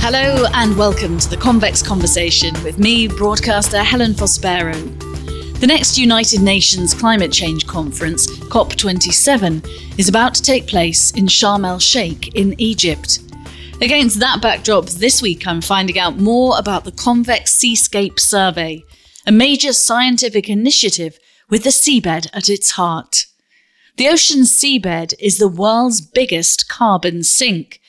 Hello and welcome to the Convex Conversation with me, broadcaster Helen Fospero. The next United Nations Climate Change Conference, COP27, is about to take place in Sharm el Sheikh in Egypt. Against that backdrop, this week I'm finding out more about the Convex Seascape Survey, a major scientific initiative with the seabed at its heart. The ocean's seabed is the world's biggest carbon sink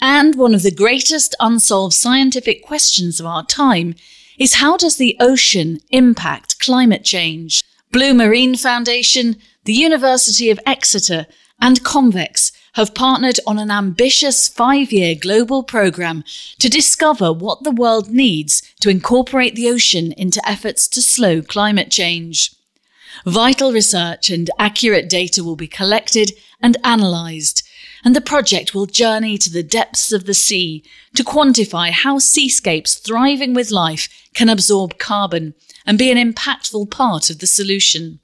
and one of the greatest unsolved scientific questions of our time is how does the ocean impact climate change? Blue Marine Foundation, the University of Exeter, and Convex have partnered on an ambitious five year global programme to discover what the world needs to incorporate the ocean into efforts to slow climate change. Vital research and accurate data will be collected and analysed and the project will journey to the depths of the sea to quantify how seascapes thriving with life can absorb carbon and be an impactful part of the solution.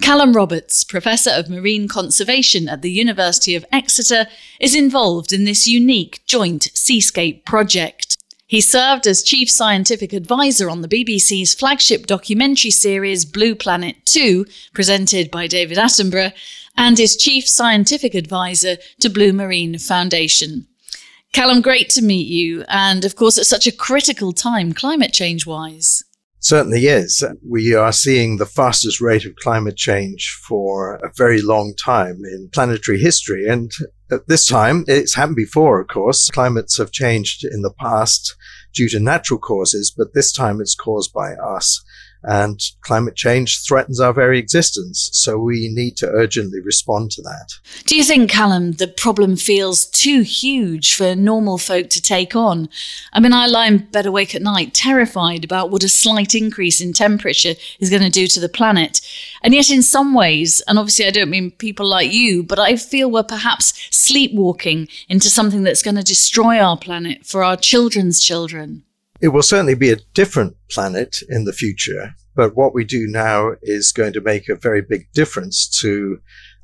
Callum Roberts, Professor of Marine Conservation at the University of Exeter, is involved in this unique joint seascape project. He served as Chief Scientific Advisor on the BBC's flagship documentary series Blue Planet 2, presented by David Attenborough, and is Chief Scientific Advisor to Blue Marine Foundation. Callum, great to meet you, and of course, at such a critical time, climate change wise. Certainly is. We are seeing the fastest rate of climate change for a very long time in planetary history. And at this time, it's happened before, of course. Climates have changed in the past due to natural causes, but this time it's caused by us and climate change threatens our very existence. So we need to urgently respond to that. Do you think, Callum, the problem feels too huge for normal folk to take on? I mean, I lie in bed awake at night, terrified about what a slight increase in temperature is going to do to the planet. And yet, in some ways, and obviously I don't mean people like you, but I feel we're perhaps sleepwalking into something that's going to destroy our planet for our children's children. It will certainly be a different planet in the future, but what we do now is going to make a very big difference to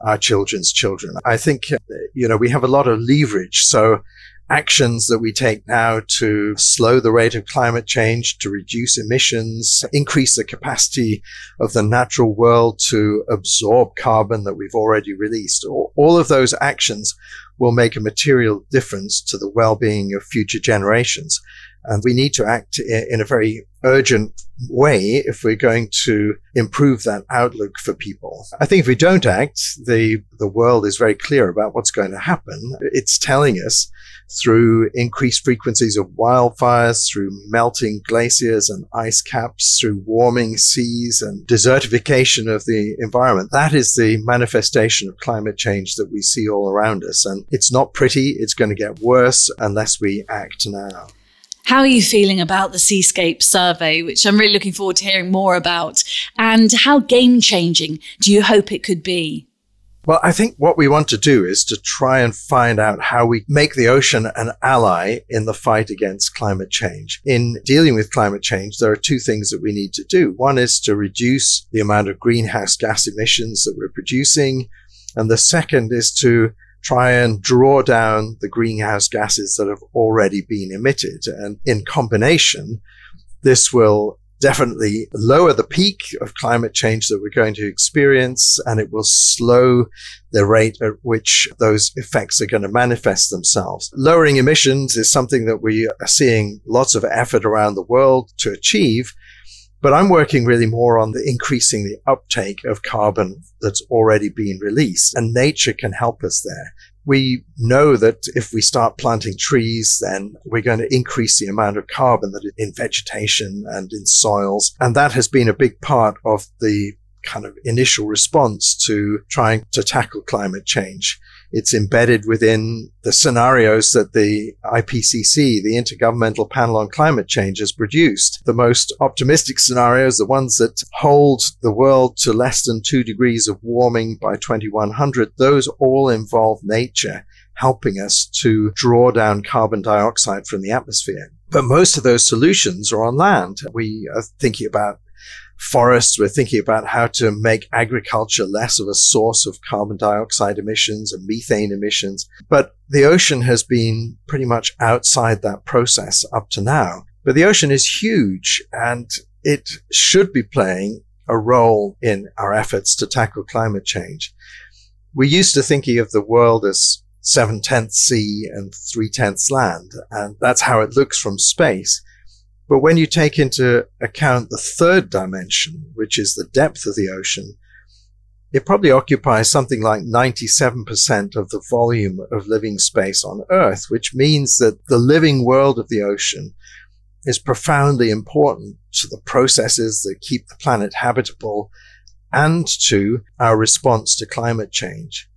our children's children. I think, uh, you know, we have a lot of leverage. So actions that we take now to slow the rate of climate change, to reduce emissions, increase the capacity of the natural world to absorb carbon that we've already released. All of those actions will make a material difference to the well-being of future generations. And we need to act in a very urgent way if we're going to improve that outlook for people. I think if we don't act, the, the world is very clear about what's going to happen. It's telling us through increased frequencies of wildfires, through melting glaciers and ice caps, through warming seas and desertification of the environment. That is the manifestation of climate change that we see all around us. And it's not pretty. It's going to get worse unless we act now. How are you feeling about the Seascape survey, which I'm really looking forward to hearing more about? And how game changing do you hope it could be? Well, I think what we want to do is to try and find out how we make the ocean an ally in the fight against climate change. In dealing with climate change, there are two things that we need to do. One is to reduce the amount of greenhouse gas emissions that we're producing. And the second is to try and draw down the greenhouse gases that have already been emitted. And in combination, this will definitely lower the peak of climate change that we're going to experience and it will slow the rate at which those effects are going to manifest themselves. Lowering emissions is something that we are seeing lots of effort around the world to achieve. But I'm working really more on the increasing the uptake of carbon that's already been released and nature can help us there. We know that if we start planting trees, then we're going to increase the amount of carbon that is in vegetation and in soils. And that has been a big part of the kind of initial response to trying to tackle climate change. It's embedded within the scenarios that the IPCC, the Intergovernmental Panel on Climate Change, has produced. The most optimistic scenarios, the ones that hold the world to less than two degrees of warming by 2100, those all involve nature helping us to draw down carbon dioxide from the atmosphere. But most of those solutions are on land. We are thinking about forests. We're thinking about how to make agriculture less of a source of carbon dioxide emissions and methane emissions. But the ocean has been pretty much outside that process up to now. But the ocean is huge and it should be playing a role in our efforts to tackle climate change. We're used to thinking of the world as seven tenths sea and three tenths land, and that's how it looks from space. But when you take into account the third dimension, which is the depth of the ocean, it probably occupies something like 97% of the volume of living space on Earth, which means that the living world of the ocean is profoundly important to the processes that keep the planet habitable and to our response to climate change.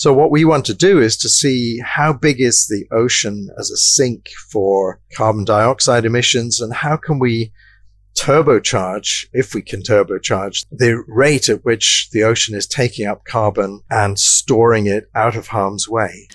So what we want to do is to see how big is the ocean as a sink for carbon dioxide emissions and how can we turbocharge, if we can turbocharge, the rate at which the ocean is taking up carbon and storing it out of harm's way.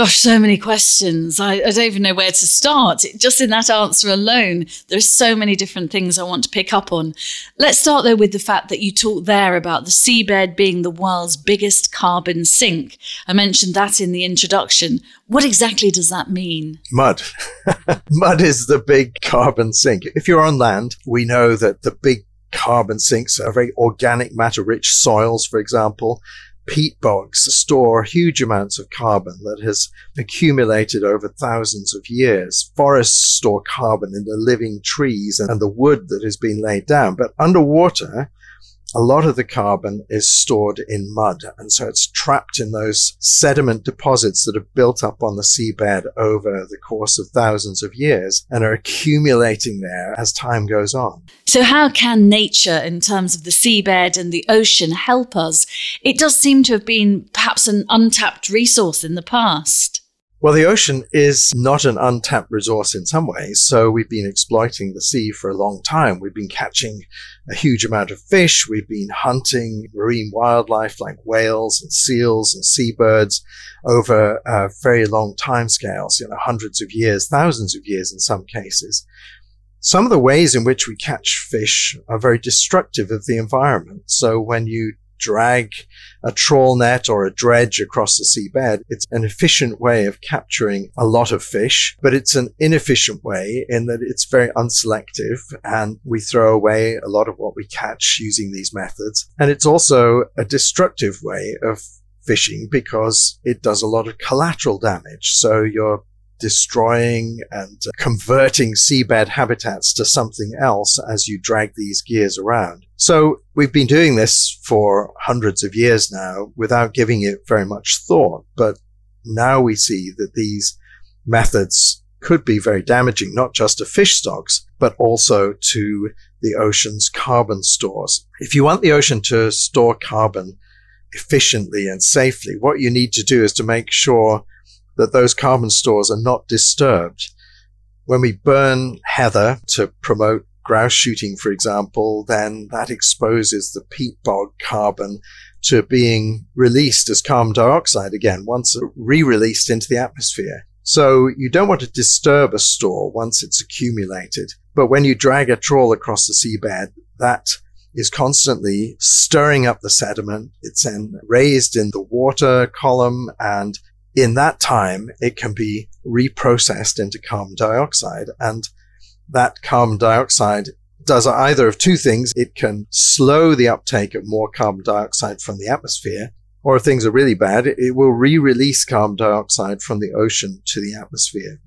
Gosh, so many questions. I, I, don't even know where to start. Just in that answer alone, there's so many different things I want to pick up on. Let's start though with the fact that you talked there about the seabed being the world's biggest carbon sink. I mentioned that in the introduction. What exactly does that mean? Mud. Mud is the big carbon sink. If you're on land, we know that the big carbon sinks are very organic matter rich soils, for example peat bogs store huge amounts of carbon that has accumulated over thousands of years. Forests store carbon in the living trees and the wood that has been laid down. But underwater, a lot of the carbon is stored in mud. And so it's trapped in those sediment deposits that have built up on the seabed over the course of thousands of years and are accumulating there as time goes on. So, how can nature, in terms of the seabed and the ocean, help us? It does seem to have been perhaps an untapped resource in the past. Well, the ocean is not an untapped resource in some ways. So we've been exploiting the sea for a long time. We've been catching a huge amount of fish. We've been hunting marine wildlife like whales and seals and seabirds over very long time scales, you know, hundreds of years, thousands of years in some cases. Some of the ways in which we catch fish are very destructive of the environment. So when you drag a trawl net or a dredge across the seabed. It's an efficient way of capturing a lot of fish, but it's an inefficient way in that it's very unselective and we throw away a lot of what we catch using these methods. And it's also a destructive way of fishing because it does a lot of collateral damage. So you're destroying and converting seabed habitats to something else as you drag these gears around. So we've been doing this for hundreds of years now without giving it very much thought. But now we see that these methods could be very damaging, not just to fish stocks, but also to the ocean's carbon stores. If you want the ocean to store carbon efficiently and safely, what you need to do is to make sure that those carbon stores are not disturbed. When we burn heather to promote grouse shooting, for example, then that exposes the peat bog carbon to being released as carbon dioxide again once re-released into the atmosphere. So you don't want to disturb a store once it's accumulated. But when you drag a trawl across the seabed, that is constantly stirring up the sediment. It's then raised in the water column and in that time, it can be reprocessed into carbon dioxide. And that carbon dioxide does either of two things. It can slow the uptake of more carbon dioxide from the atmosphere, or if things are really bad, it will re-release carbon dioxide from the ocean to the atmosphere.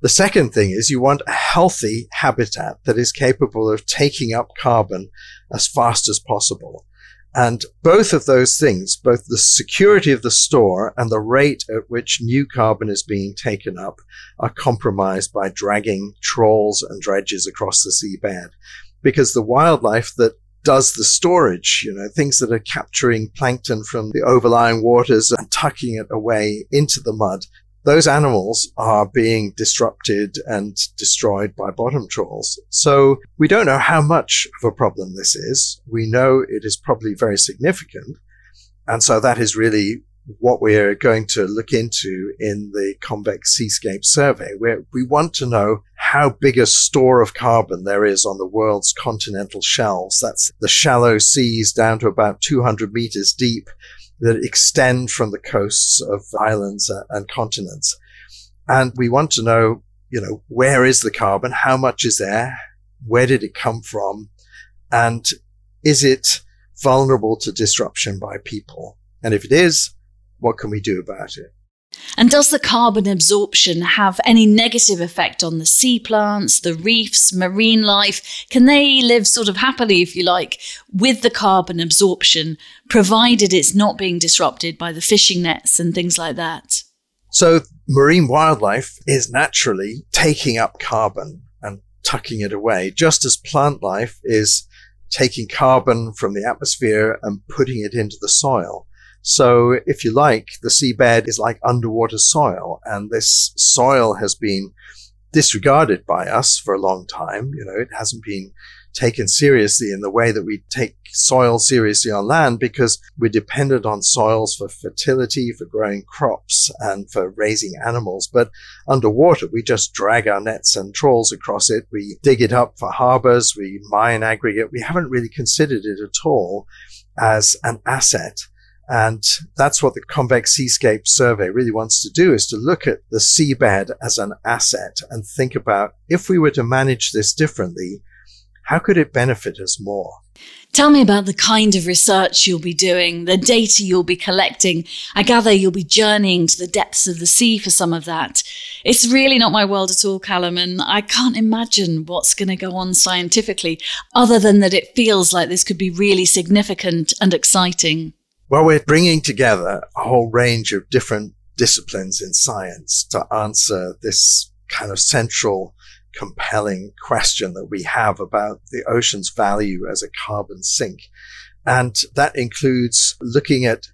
The second thing is you want a healthy habitat that is capable of taking up carbon as fast as possible. And both of those things, both the security of the store and the rate at which new carbon is being taken up, are compromised by dragging trawls and dredges across the seabed. Because the wildlife that does the storage, you know, things that are capturing plankton from the overlying waters and tucking it away into the mud those animals are being disrupted and destroyed by bottom trawls. So we don't know how much of a problem this is. We know it is probably very significant. And so that is really what we're going to look into in the Convex Seascape survey, where we want to know how big a store of carbon there is on the world's continental shelves. That's the shallow seas down to about 200 meters deep that extend from the coasts of islands and continents. And we want to know, you know, where is the carbon? How much is there? Where did it come from? And is it vulnerable to disruption by people? And if it is, what can we do about it? And does the carbon absorption have any negative effect on the sea plants, the reefs, marine life? Can they live sort of happily, if you like, with the carbon absorption, provided it's not being disrupted by the fishing nets and things like that? So, marine wildlife is naturally taking up carbon and tucking it away, just as plant life is taking carbon from the atmosphere and putting it into the soil. So if you like, the seabed is like underwater soil and this soil has been disregarded by us for a long time. You know, it hasn't been taken seriously in the way that we take soil seriously on land because we're dependent on soils for fertility, for growing crops and for raising animals. But underwater, we just drag our nets and trawls across it. We dig it up for harbors. We mine aggregate. We haven't really considered it at all as an asset. And that's what the Convex Seascape survey really wants to do is to look at the seabed as an asset and think about if we were to manage this differently, how could it benefit us more? Tell me about the kind of research you'll be doing, the data you'll be collecting. I gather you'll be journeying to the depths of the sea for some of that. It's really not my world at all, Callum, and I can't imagine what's going to go on scientifically, other than that it feels like this could be really significant and exciting. Well, we're bringing together a whole range of different disciplines in science to answer this kind of central, compelling question that we have about the ocean's value as a carbon sink. And that includes looking at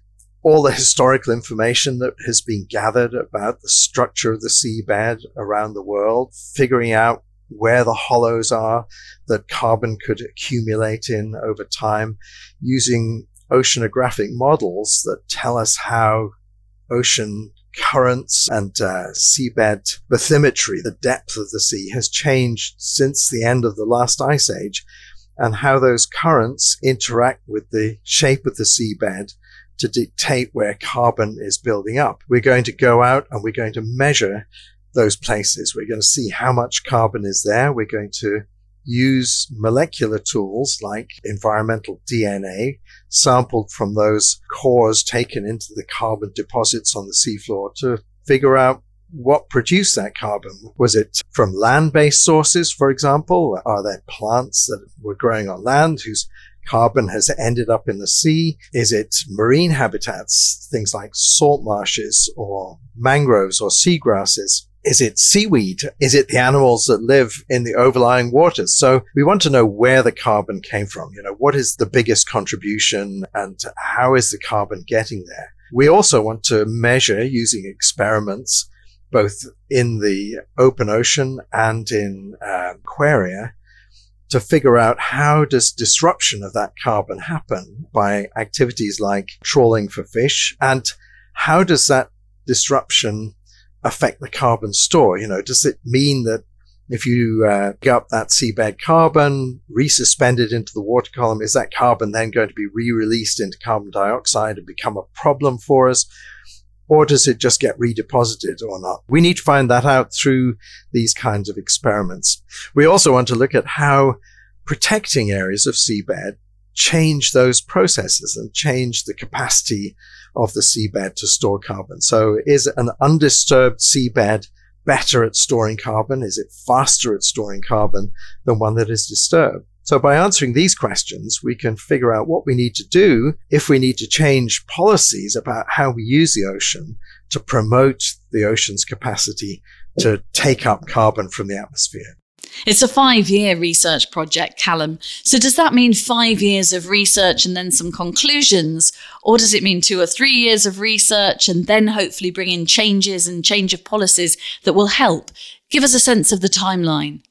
all the historical information that has been gathered about the structure of the seabed around the world, figuring out where the hollows are that carbon could accumulate in over time, using oceanographic models that tell us how ocean currents and uh, seabed bathymetry, the depth of the sea, has changed since the end of the last ice age, and how those currents interact with the shape of the seabed to dictate where carbon is building up. We're going to go out and we're going to measure those places. We're going to see how much carbon is there. We're going to use molecular tools like environmental DNA sampled from those cores taken into the carbon deposits on the seafloor to figure out what produced that carbon. Was it from land based sources, for example? Are there plants that were growing on land whose carbon has ended up in the sea? Is it marine habitats, things like salt marshes or mangroves or seagrasses? Is it seaweed? Is it the animals that live in the overlying waters? So we want to know where the carbon came from. You know, what is the biggest contribution and how is the carbon getting there? We also want to measure using experiments, both in the open ocean and in uh, aquaria, to figure out how does disruption of that carbon happen by activities like trawling for fish and how does that disruption affect the carbon store? You know, does it mean that if you uh, get up that seabed carbon, resuspend it into the water column, is that carbon then going to be re-released into carbon dioxide and become a problem for us? Or does it just get redeposited or not? We need to find that out through these kinds of experiments. We also want to look at how protecting areas of seabed change those processes and change the capacity of the seabed to store carbon. So is an undisturbed seabed better at storing carbon? Is it faster at storing carbon than one that is disturbed? So by answering these questions, we can figure out what we need to do if we need to change policies about how we use the ocean to promote the ocean's capacity to take up carbon from the atmosphere. It's a five year research project, Callum. So, does that mean five years of research and then some conclusions? Or does it mean two or three years of research and then hopefully bring in changes and change of policies that will help? Give us a sense of the timeline.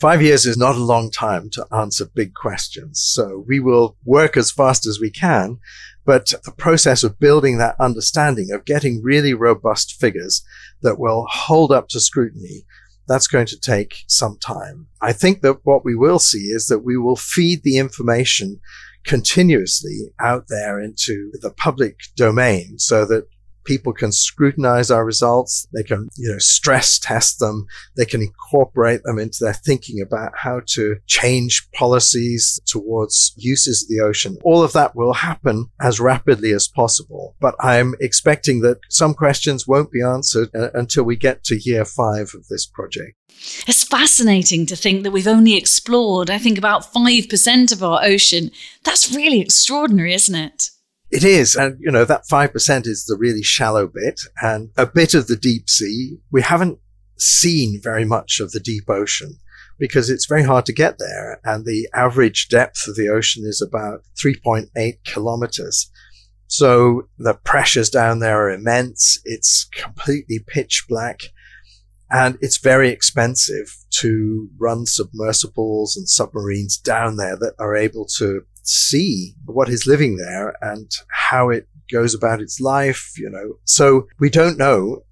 Five years is not a long time to answer big questions. So, we will work as fast as we can. But the process of building that understanding, of getting really robust figures that will hold up to scrutiny, That's going to take some time. I think that what we will see is that we will feed the information continuously out there into the public domain so that people can scrutinize our results. They can, you know, stress test them. They can incorporate them into their thinking about how to change policies towards uses of the ocean. All of that will happen as rapidly as possible. But I'm expecting that some questions won't be answered uh, until we get to year five of this project. It's fascinating to think that we've only explored, I think, about 5% of our ocean. That's really extraordinary, isn't it? It is. And, you know, that 5% is the really shallow bit and a bit of the deep sea. We haven't seen very much of the deep ocean because it's very hard to get there. And the average depth of the ocean is about 3.8 kilometers. So the pressures down there are immense. It's completely pitch black and it's very expensive to run submersibles and submarines down there that are able to see what is living there and how it goes about its life, you know. So we don't know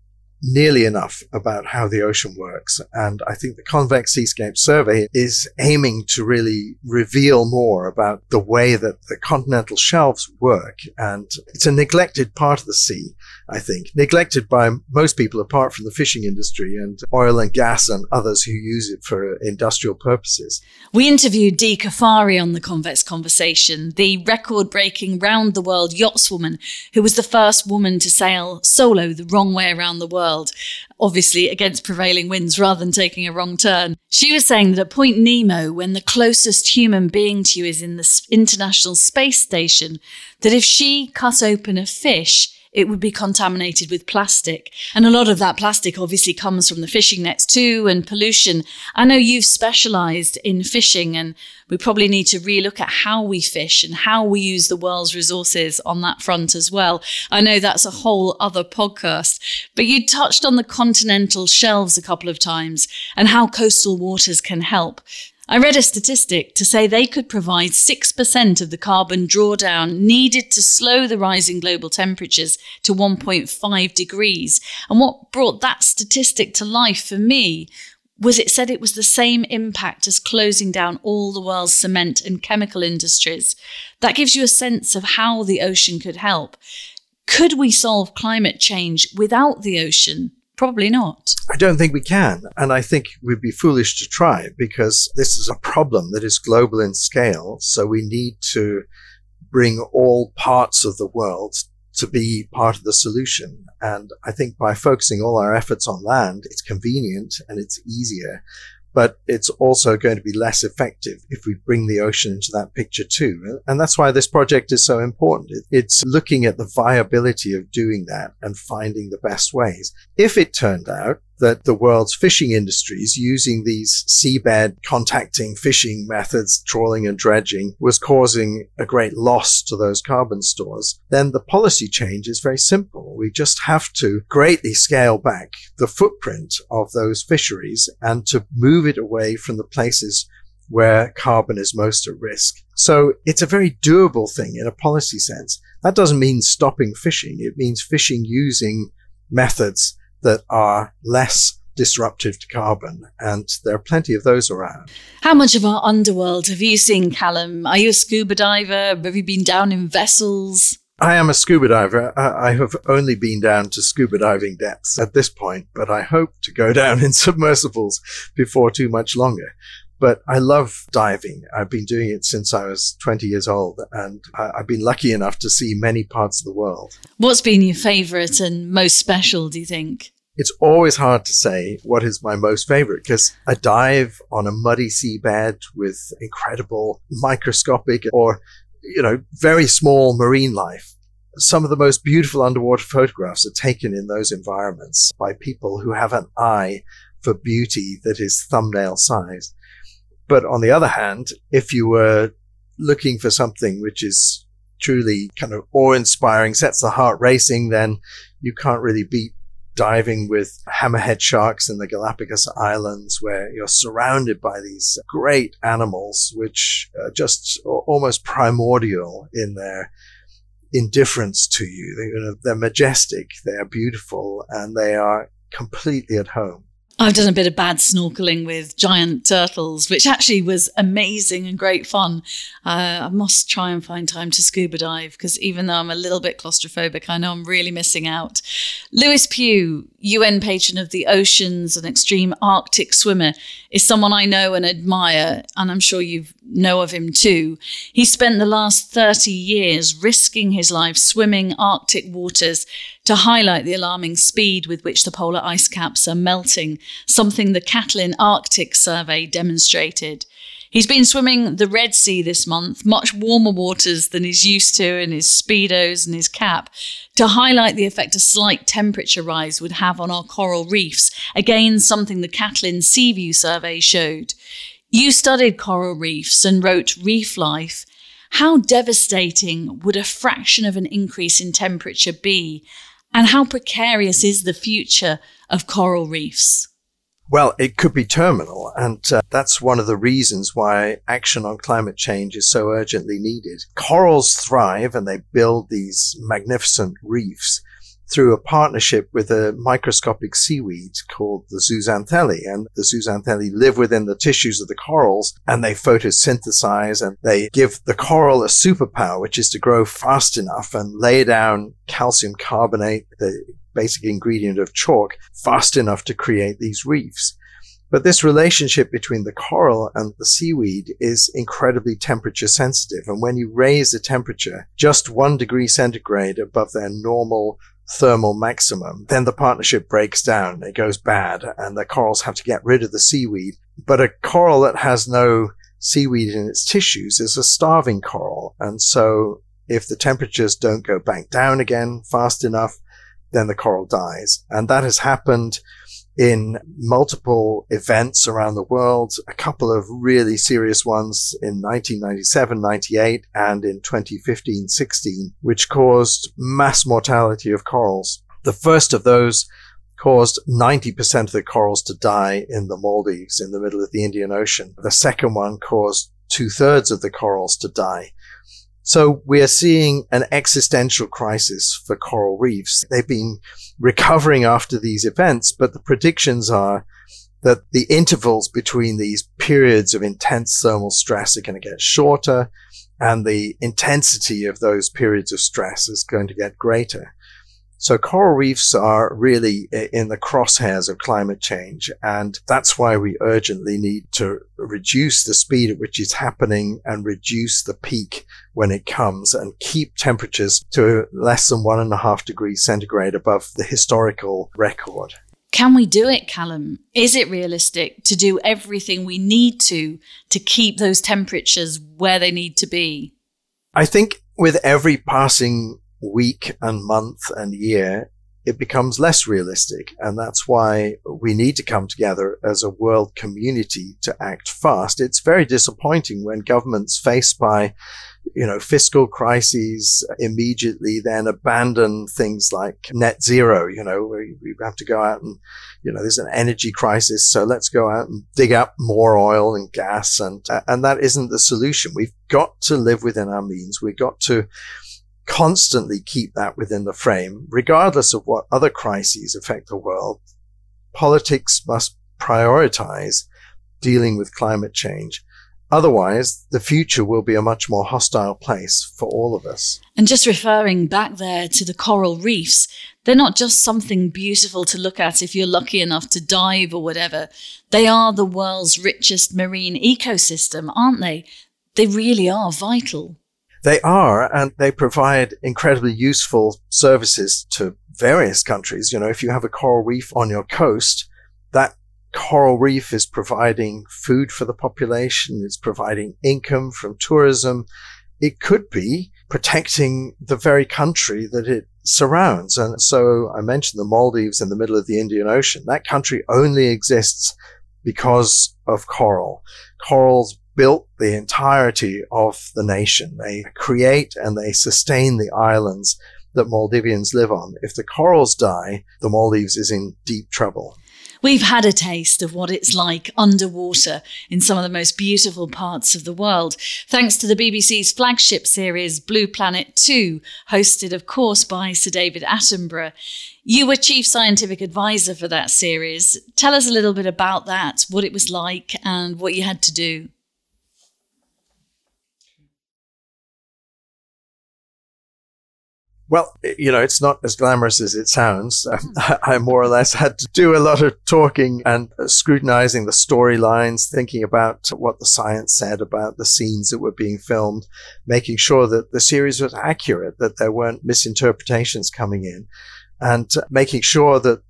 nearly enough about how the ocean works. And I think the Convex Seascape Survey is aiming to really reveal more about the way that the continental shelves work. And it's a neglected part of the sea. I think, neglected by most people apart from the fishing industry and oil and gas and others who use it for industrial purposes. We interviewed Dee Caffari on the Convex Conversation, the record breaking round the world yachtswoman who was the first woman to sail solo the wrong way around the world, obviously against prevailing winds rather than taking a wrong turn. She was saying that at Point Nemo, when the closest human being to you is in the International Space Station, that if she cut open a fish, it would be contaminated with plastic. And a lot of that plastic obviously comes from the fishing nets too and pollution. I know you've specialized in fishing and we probably need to relook at how we fish and how we use the world's resources on that front as well. I know that's a whole other podcast, but you touched on the continental shelves a couple of times and how coastal waters can help. I read a statistic to say they could provide 6% of the carbon drawdown needed to slow the rising global temperatures to 1.5 degrees. And what brought that statistic to life for me was it said it was the same impact as closing down all the world's cement and chemical industries. That gives you a sense of how the ocean could help. Could we solve climate change without the ocean? Probably not. I don't think we can. And I think we'd be foolish to try because this is a problem that is global in scale. So we need to bring all parts of the world to be part of the solution. And I think by focusing all our efforts on land, it's convenient and it's easier but it's also going to be less effective if we bring the ocean into that picture too. And that's why this project is so important. It's looking at the viability of doing that and finding the best ways. If it turned out that the world's fishing industries using these seabed contacting fishing methods, trawling and dredging, was causing a great loss to those carbon stores, then the policy change is very simple. We just have to greatly scale back the footprint of those fisheries and to move it away from the places where carbon is most at risk. So it's a very doable thing in a policy sense. That doesn't mean stopping fishing. It means fishing using methods that are less disruptive to carbon. And there are plenty of those around. How much of our underworld have you seen, Callum? Are you a scuba diver? Have you been down in vessels? I am a scuba diver. I have only been down to scuba diving depths at this point, but I hope to go down in submersibles before too much longer. But I love diving. I've been doing it since I was 20 years old, and I've been lucky enough to see many parts of the world. What's been your favorite and most special, do you think? It's always hard to say what is my most favorite because a dive on a muddy seabed with incredible microscopic or, you know, very small marine life. Some of the most beautiful underwater photographs are taken in those environments by people who have an eye for beauty that is thumbnail size. But on the other hand, if you were looking for something which is truly kind of awe inspiring, sets the heart racing, then you can't really beat diving with hammerhead sharks in the Galapagos Islands, where you're surrounded by these great animals, which are just almost primordial in their indifference to you. They're, majestic, they are beautiful, and they are completely at home. I've done a bit of bad snorkeling with giant turtles, which actually was amazing and great fun. Uh, I must try and find time to scuba dive because even though I'm a little bit claustrophobic, I know I'm really missing out. Lewis Pugh, UN patron of the oceans and extreme Arctic swimmer, is someone I know and admire, and I'm sure you know of him too. He spent the last 30 years risking his life swimming Arctic waters to highlight the alarming speed with which the polar ice caps are melting, something the Catlin Arctic survey demonstrated. He's been swimming the Red Sea this month, much warmer waters than he's used to in his Speedos and his cap, to highlight the effect a slight temperature rise would have on our coral reefs. Again, something the Catlin Seaview survey showed. You studied coral reefs and wrote Reef Life. How devastating would a fraction of an increase in temperature be? And how precarious is the future of coral reefs? Well, it could be terminal, and uh, that's one of the reasons why action on climate change is so urgently needed. Corals thrive and they build these magnificent reefs through a partnership with a microscopic seaweed called the zooxanthellae. And the zooxanthellae live within the tissues of the corals and they photosynthesize and they give the coral a superpower, which is to grow fast enough and lay down calcium carbonate, the basic ingredient of chalk, fast enough to create these reefs. But this relationship between the coral and the seaweed is incredibly temperature sensitive. And when you raise the temperature just one degree centigrade above their normal thermal maximum, then the partnership breaks down. It goes bad and the corals have to get rid of the seaweed. But a coral that has no seaweed in its tissues is a starving coral. And so if the temperatures don't go back down again fast enough, then the coral dies. And that has happened in multiple events around the world, a couple of really serious ones in 1997, 98, and in 2015, 16, which caused mass mortality of corals. The first of those caused 90% of the corals to die in the Maldives in the middle of the Indian Ocean. The second one caused two thirds of the corals to die. So we are seeing an existential crisis for coral reefs. They've been recovering after these events, but the predictions are that the intervals between these periods of intense thermal stress are going to get shorter and the intensity of those periods of stress is going to get greater. So coral reefs are really in the crosshairs of climate change. And that's why we urgently need to reduce the speed at which it's happening and reduce the peak when it comes and keep temperatures to less than one and a half degrees centigrade above the historical record. Can we do it, Callum? Is it realistic to do everything we need to to keep those temperatures where they need to be? I think with every passing week and month and year, it becomes less realistic. And that's why we need to come together as a world community to act fast. It's very disappointing when governments faced by you know, fiscal crises immediately then abandon things like net zero. You know, we, we, have to go out and, you know, there's an energy crisis. So let's go out and dig up more oil and gas. And, and that isn't the solution. We've got to live within our means. We've got to constantly keep that within the frame, regardless of what other crises affect the world. Politics must prioritize dealing with climate change. Otherwise, the future will be a much more hostile place for all of us. And just referring back there to the coral reefs, they're not just something beautiful to look at if you're lucky enough to dive or whatever. They are the world's richest marine ecosystem, aren't they? They really are vital. They are, and they provide incredibly useful services to various countries. You know, if you have a coral reef on your coast, that coral reef is providing food for the population, it's providing income from tourism. It could be protecting the very country that it surrounds. And so I mentioned the Maldives in the middle of the Indian Ocean. That country only exists because of coral. Corals built the entirety of the nation. They create and they sustain the islands that Maldivians live on. If the corals die, the Maldives is in deep trouble. We've had a taste of what it's like underwater in some of the most beautiful parts of the world, thanks to the BBC's flagship series Blue Planet 2, hosted, of course, by Sir David Attenborough. You were chief scientific advisor for that series. Tell us a little bit about that, what it was like, and what you had to do. Well, you know, it's not as glamorous as it sounds. Hmm. I more or less had to do a lot of talking and uh, scrutinizing the storylines, thinking about what the science said about the scenes that were being filmed, making sure that the series was accurate, that there weren't misinterpretations coming in, and uh, making sure that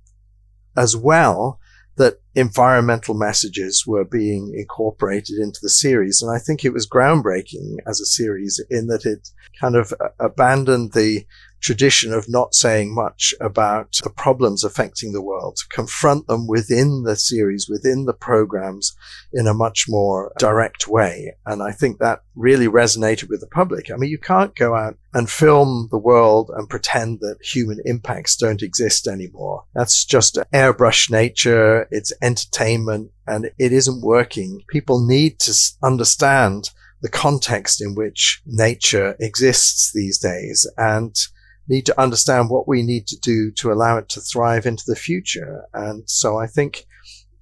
as well that environmental messages were being incorporated into the series. And I think it was groundbreaking as a series in that it kind of abandoned the tradition of not saying much about the problems affecting the world, confront them within the series, within the programs in a much more direct way. And I think that really resonated with the public. I mean, you can't go out and film the world and pretend that human impacts don't exist anymore. That's just airbrush nature. It's entertainment and it isn't working. People need to understand the context in which nature exists these days. And need to understand what we need to do to allow it to thrive into the future. And so I think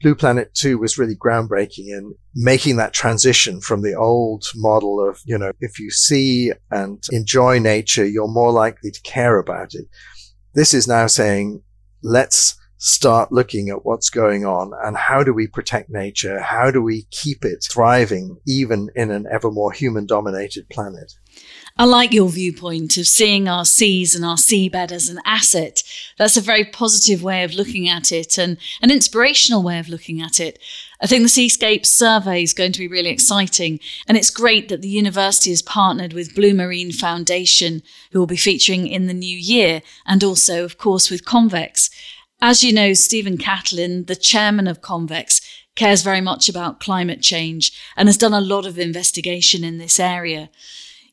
Blue Planet 2 was really groundbreaking in making that transition from the old model of, you know, if you see and enjoy nature, you're more likely to care about it. This is now saying, let's start looking at what's going on and how do we protect nature? How do we keep it thriving even in an ever more human dominated planet? I like your viewpoint of seeing our seas and our seabed as an asset. That's a very positive way of looking at it and an inspirational way of looking at it. I think the Seascape survey is going to be really exciting. And it's great that the university has partnered with Blue Marine Foundation, who will be featuring in the new year, and also, of course, with Convex. As you know, Stephen Catlin, the chairman of Convex, cares very much about climate change and has done a lot of investigation in this area.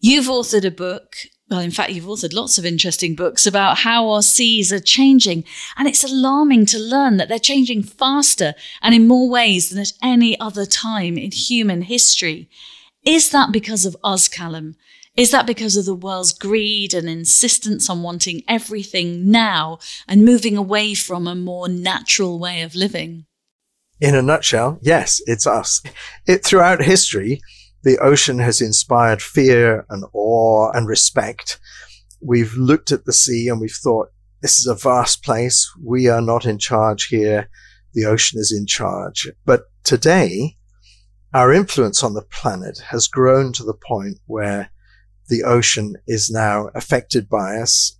You've authored a book. Well, in fact, you've authored lots of interesting books about how our seas are changing. And it's alarming to learn that they're changing faster and in more ways than at any other time in human history. Is that because of us, Callum? Is that because of the world's greed and insistence on wanting everything now and moving away from a more natural way of living? In a nutshell, yes, it's us. It, throughout history, the ocean has inspired fear and awe and respect. We've looked at the sea and we've thought, this is a vast place. We are not in charge here. The ocean is in charge. But today, our influence on the planet has grown to the point where the ocean is now affected by us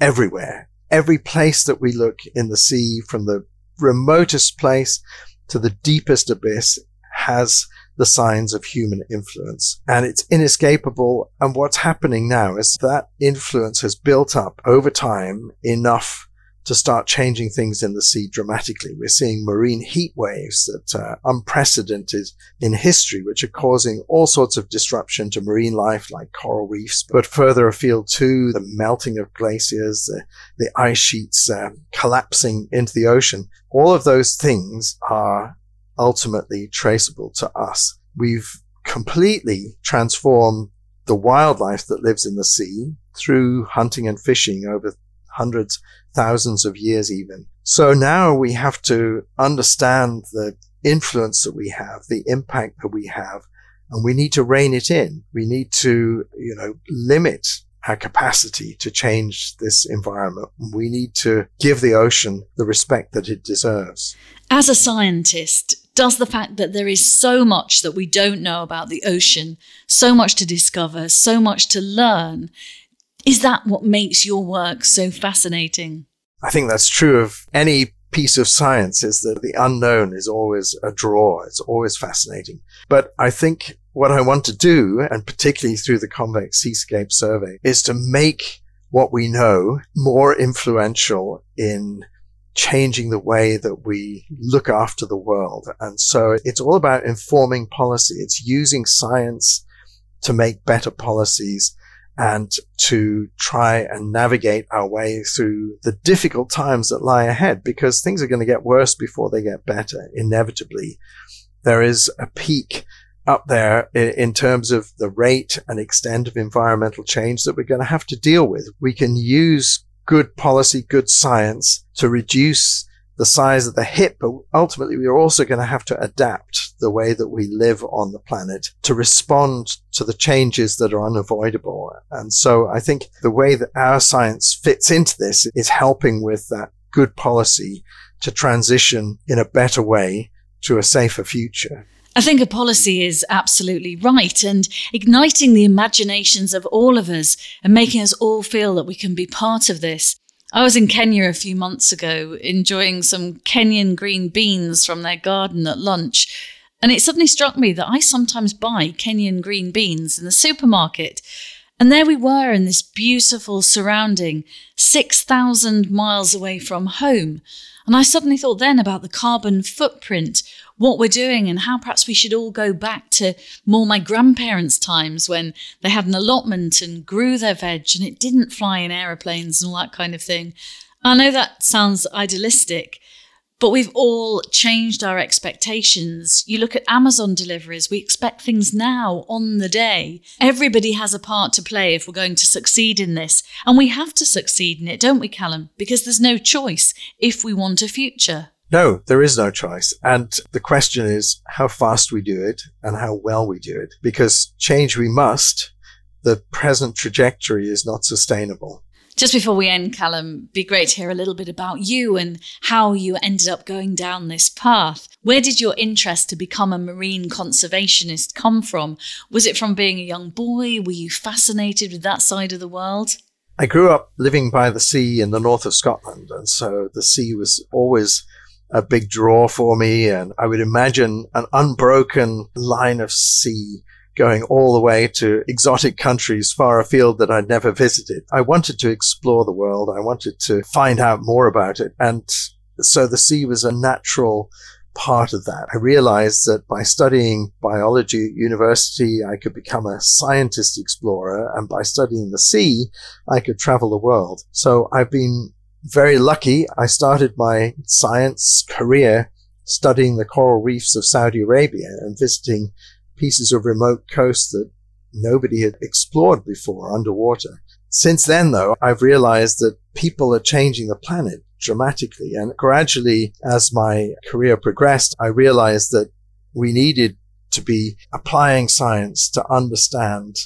everywhere. Every place that we look in the sea, from the remotest place to the deepest abyss, has the signs of human influence. And it's inescapable. And what's happening now is that influence has built up over time enough to start changing things in the sea dramatically. We're seeing marine heat waves that are unprecedented in history, which are causing all sorts of disruption to marine life like coral reefs. But further afield too, the melting of glaciers, the, the ice sheets uh, collapsing into the ocean. All of those things are ultimately traceable to us. We've completely transformed the wildlife that lives in the sea through hunting and fishing over hundreds, thousands of years even. So now we have to understand the influence that we have, the impact that we have, and we need to rein it in. We need to, you know, limit our capacity to change this environment. We need to give the ocean the respect that it deserves. As a scientist, does the fact that there is so much that we don't know about the ocean, so much to discover, so much to learn, is that what makes your work so fascinating? I think that's true of any piece of science is that the unknown is always a draw. It's always fascinating. But I think what I want to do, and particularly through the Convex Seascape survey, is to make what we know more influential in changing the way that we look after the world. And so it's all about informing policy. It's using science to make better policies and to try and navigate our way through the difficult times that lie ahead because things are going to get worse before they get better, inevitably. There is a peak up there in terms of the rate and extent of environmental change that we're going to have to deal with. We can use good policy, good science to reduce the size of the hit, but ultimately we're also going to have to adapt the way that we live on the planet to respond to the changes that are unavoidable. And so I think the way that our science fits into this is helping with that good policy to transition in a better way to a safer future. I think a policy is absolutely right and igniting the imaginations of all of us and making us all feel that we can be part of this. I was in Kenya a few months ago enjoying some Kenyan green beans from their garden at lunch. And it suddenly struck me that I sometimes buy Kenyan green beans in the supermarket. And there we were in this beautiful surrounding, 6,000 miles away from home. And I suddenly thought then about the carbon footprint, what we're doing, and how perhaps we should all go back to more my grandparents' times when they had an allotment and grew their veg and it didn't fly in aeroplanes and all that kind of thing. I know that sounds idealistic, but we've all changed our expectations. You look at Amazon deliveries, we expect things now on the day. Everybody has a part to play if we're going to succeed in this. And we have to succeed in it, don't we, Callum? Because there's no choice if we want a future. No, there is no choice. And the question is how fast we do it and how well we do it. Because change we must. The present trajectory is not sustainable. Just before we end, Callum, be great to hear a little bit about you and how you ended up going down this path. Where did your interest to become a marine conservationist come from? Was it from being a young boy? Were you fascinated with that side of the world? I grew up living by the sea in the north of Scotland, and so the sea was always a big draw for me. And I would imagine an unbroken line of sea going all the way to exotic countries far afield that I'd never visited. I wanted to explore the world. I wanted to find out more about it. And so the sea was a natural part of that. I realized that by studying biology at university, I could become a scientist explorer. And by studying the sea, I could travel the world. So I've been very lucky. I started my science career studying the coral reefs of Saudi Arabia and visiting pieces of remote coast that nobody had explored before underwater. Since then, though, I've realized that people are changing the planet dramatically. And gradually, as my career progressed, I realized that we needed to be applying science to understand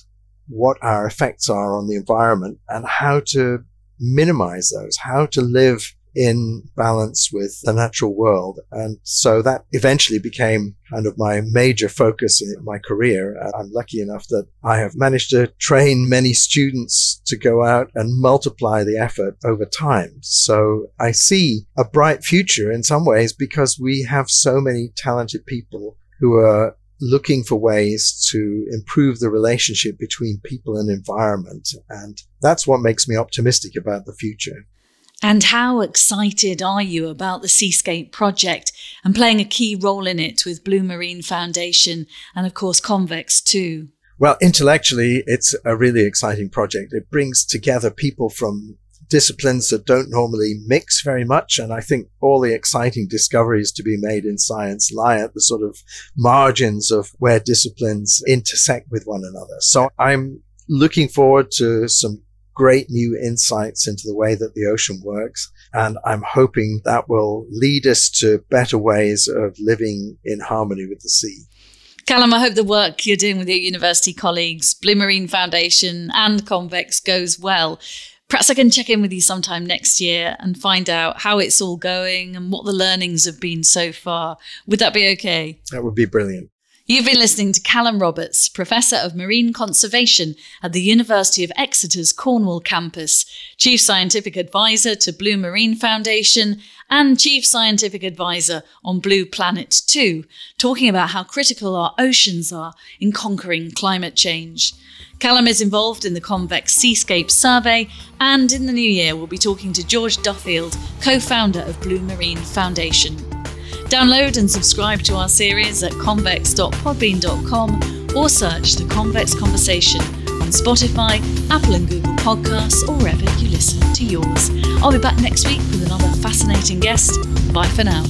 what our effects are on the environment and how to minimize those, how to live in balance with the natural world. And so that eventually became kind of my major focus in my career. I'm lucky enough that I have managed to train many students to go out and multiply the effort over time. So I see a bright future in some ways because we have so many talented people who are looking for ways to improve the relationship between people and environment. And that's what makes me optimistic about the future. And how excited are you about the Seascape project and playing a key role in it with Blue Marine Foundation and, of course, Convex too? Well, intellectually, it's a really exciting project. It brings together people from disciplines that don't normally mix very much. And I think all the exciting discoveries to be made in science lie at the sort of margins of where disciplines intersect with one another. So I'm looking forward to some great new insights into the way that the ocean works. And I'm hoping that will lead us to better ways of living in harmony with the sea. Callum, I hope the work you're doing with your university colleagues, Blue Marine Foundation and Convex goes well. Perhaps I can check in with you sometime next year and find out how it's all going and what the learnings have been so far. Would that be okay? That would be brilliant. You've been listening to Callum Roberts, Professor of Marine Conservation at the University of Exeter's Cornwall campus, Chief Scientific Advisor to Blue Marine Foundation, and Chief Scientific Advisor on Blue Planet 2, talking about how critical our oceans are in conquering climate change. Callum is involved in the Convex Seascape Survey, and in the new year, we'll be talking to George Duffield, co founder of Blue Marine Foundation. Download and subscribe to our series at convex.podbean.com or search the Convex Conversation on Spotify, Apple and Google Podcasts, or wherever you listen to yours. I'll be back next week with another fascinating guest. Bye for now.